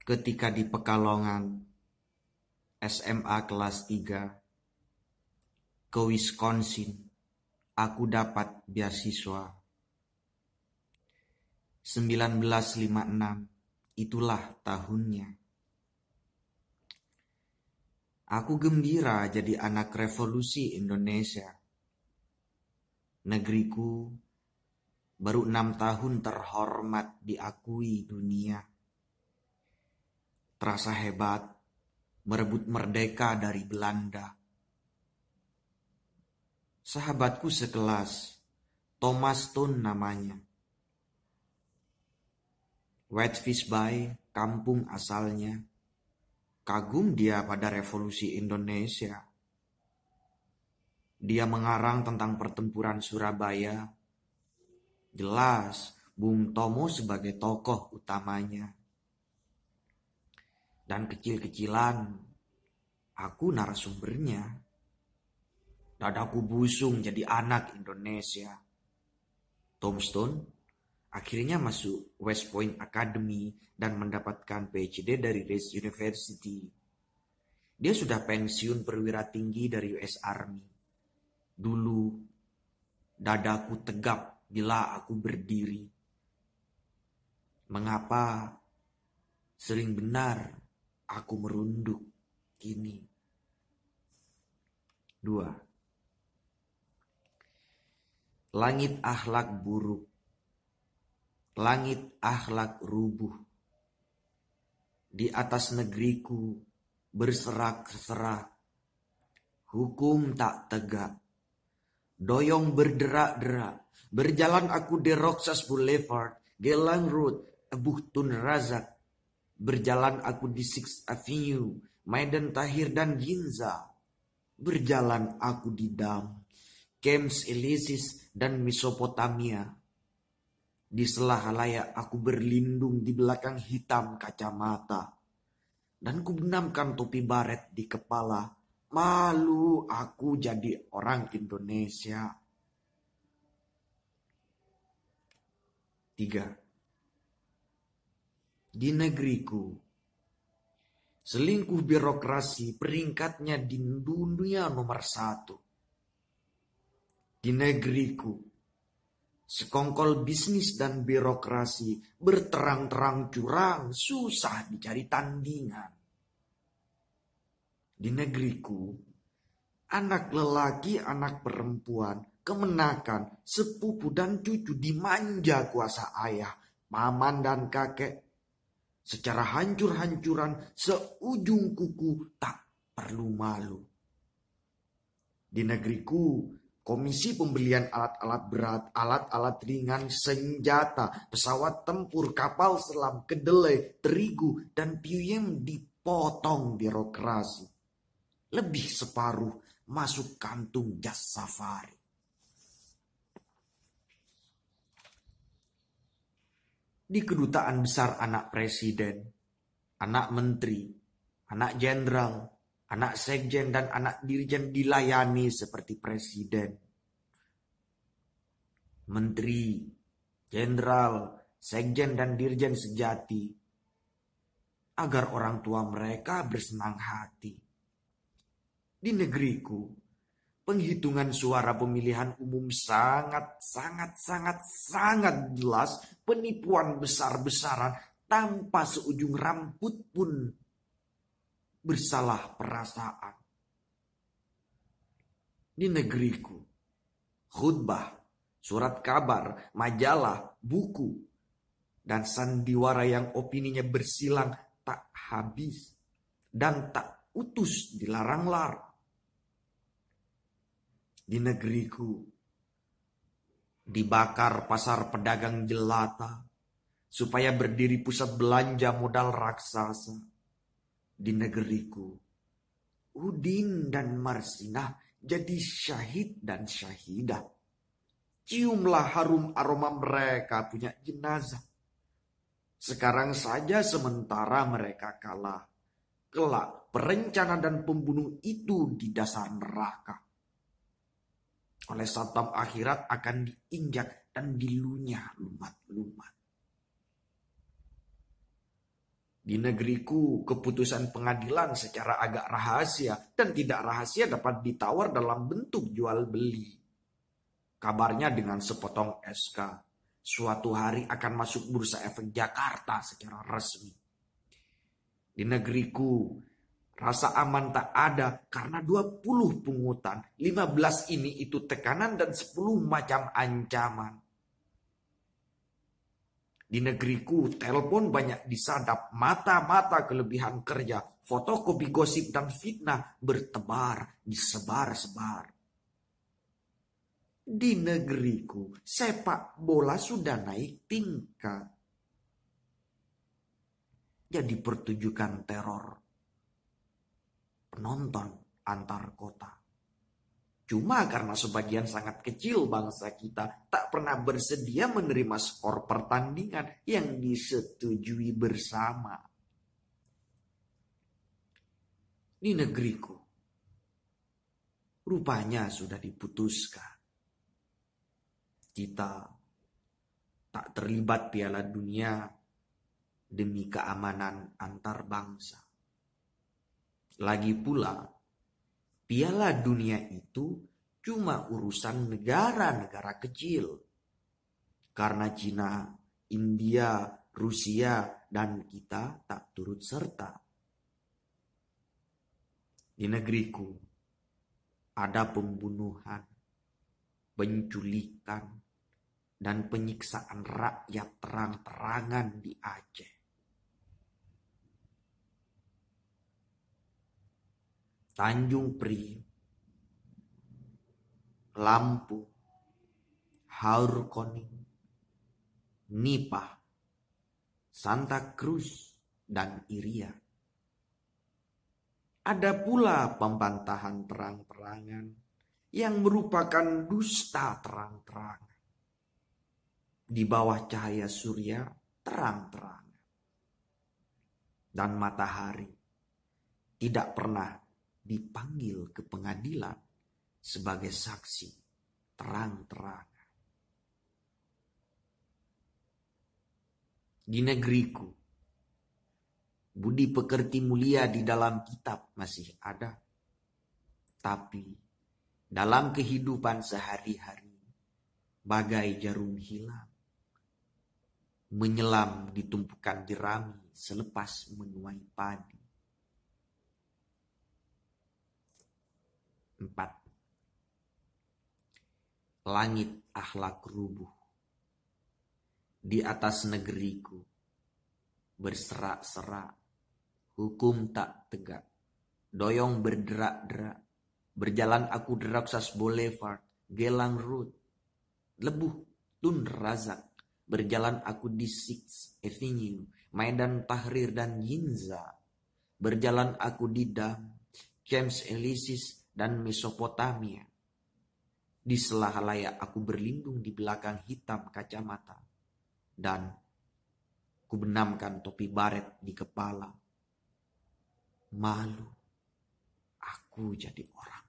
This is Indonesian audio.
ketika di Pekalongan SMA kelas 3 ke Wisconsin aku dapat beasiswa. 1956 itulah tahunnya. Aku gembira jadi anak revolusi Indonesia. Negeriku baru enam tahun terhormat diakui dunia terasa hebat merebut merdeka dari Belanda. Sahabatku sekelas, Thomas Stone namanya. Whitefish Bay, kampung asalnya. Kagum dia pada revolusi Indonesia. Dia mengarang tentang pertempuran Surabaya. Jelas, Bung Tomo sebagai tokoh utamanya dan kecil-kecilan aku narasumbernya. Dadaku busung jadi anak Indonesia. Tombstone akhirnya masuk West Point Academy dan mendapatkan PhD dari Rice University. Dia sudah pensiun perwira tinggi dari US Army. Dulu dadaku tegap bila aku berdiri. Mengapa sering benar aku merunduk kini. Dua. Langit akhlak buruk. Langit akhlak rubuh. Di atas negeriku berserak-serak. Hukum tak tegak. Doyong berderak-derak. Berjalan aku di Roxas Boulevard, Gelang Road, Tun Razak, Berjalan aku di Sixth Avenue, Maidan Tahir dan Ginza. Berjalan aku di Dam, Kems Elysis dan Mesopotamia. Di selah layak aku berlindung di belakang hitam kacamata. Dan ku benamkan topi baret di kepala. Malu aku jadi orang Indonesia. Tiga di negeriku. Selingkuh birokrasi peringkatnya di dunia nomor satu. Di negeriku, sekongkol bisnis dan birokrasi berterang-terang curang, susah dicari tandingan. Di negeriku, anak lelaki, anak perempuan, kemenakan, sepupu dan cucu dimanja kuasa ayah, paman dan kakek secara hancur-hancuran seujung kuku tak perlu malu. Di negeriku, komisi pembelian alat-alat berat, alat-alat ringan, senjata, pesawat tempur, kapal selam, kedelai, terigu, dan piyem dipotong birokrasi. Lebih separuh masuk kantung jas safari. Di kedutaan besar anak presiden, anak menteri, anak jenderal, anak sekjen dan anak dirjen dilayani seperti presiden. Menteri, jenderal, sekjen dan dirjen sejati agar orang tua mereka bersenang hati. Di negeriku, penghitungan suara pemilihan umum sangat, sangat, sangat, sangat jelas penipuan besar-besaran tanpa seujung rambut pun bersalah perasaan. Di negeriku, khutbah, surat kabar, majalah, buku, dan sandiwara yang opininya bersilang tak habis dan tak utus dilarang-larang di negeriku. Dibakar pasar pedagang jelata supaya berdiri pusat belanja modal raksasa di negeriku. Udin dan Marsinah jadi syahid dan syahidah. Ciumlah harum aroma mereka punya jenazah. Sekarang saja sementara mereka kalah. Kelak perencana dan pembunuh itu di dasar neraka oleh satam akhirat akan diinjak dan dilunyah lumat-lumat. Di negeriku, keputusan pengadilan secara agak rahasia dan tidak rahasia dapat ditawar dalam bentuk jual beli. Kabarnya dengan sepotong SK, suatu hari akan masuk bursa efek Jakarta secara resmi. Di negeriku, rasa aman tak ada karena 20 pungutan, 15 ini itu tekanan dan 10 macam ancaman. Di negeriku, telepon banyak disadap, mata-mata kelebihan kerja, fotokopi gosip dan fitnah bertebar, disebar-sebar. Di negeriku, sepak bola sudah naik tingkat. Jadi pertunjukan teror penonton antar kota. Cuma karena sebagian sangat kecil bangsa kita tak pernah bersedia menerima skor pertandingan yang disetujui bersama. Di negeriku, rupanya sudah diputuskan. Kita tak terlibat piala dunia demi keamanan antar bangsa. Lagi pula, Piala dunia itu cuma urusan negara-negara kecil. Karena Cina, India, Rusia, dan kita tak turut serta. Di negeriku ada pembunuhan, penculikan, dan penyiksaan rakyat terang-terangan di Aceh. Tanjung Priok, Lampu, Haurkoning, Nipah, Santa Cruz, dan Iria. Ada pula pembantahan terang-terangan yang merupakan dusta terang-terangan. Di bawah cahaya surya terang-terangan. Dan matahari tidak pernah dipanggil ke pengadilan sebagai saksi terang-terangan. Di negeriku, budi pekerti mulia di dalam kitab masih ada. Tapi dalam kehidupan sehari-hari, bagai jarum hilang, menyelam di tumpukan jerami selepas menuai padi. 4. Langit akhlak rubuh. Di atas negeriku berserak-serak, hukum tak tegak, doyong berderak-derak, berjalan aku deraksas Boulevard, Gelang Road, lebuh Tun Razak, berjalan aku di Sixth Avenue, Medan Tahrir dan Yinza, berjalan aku di Dam, James Elysis dan Mesopotamia. Di selah layak aku berlindung di belakang hitam kacamata dan kubenamkan topi baret di kepala. Malu, aku jadi orang.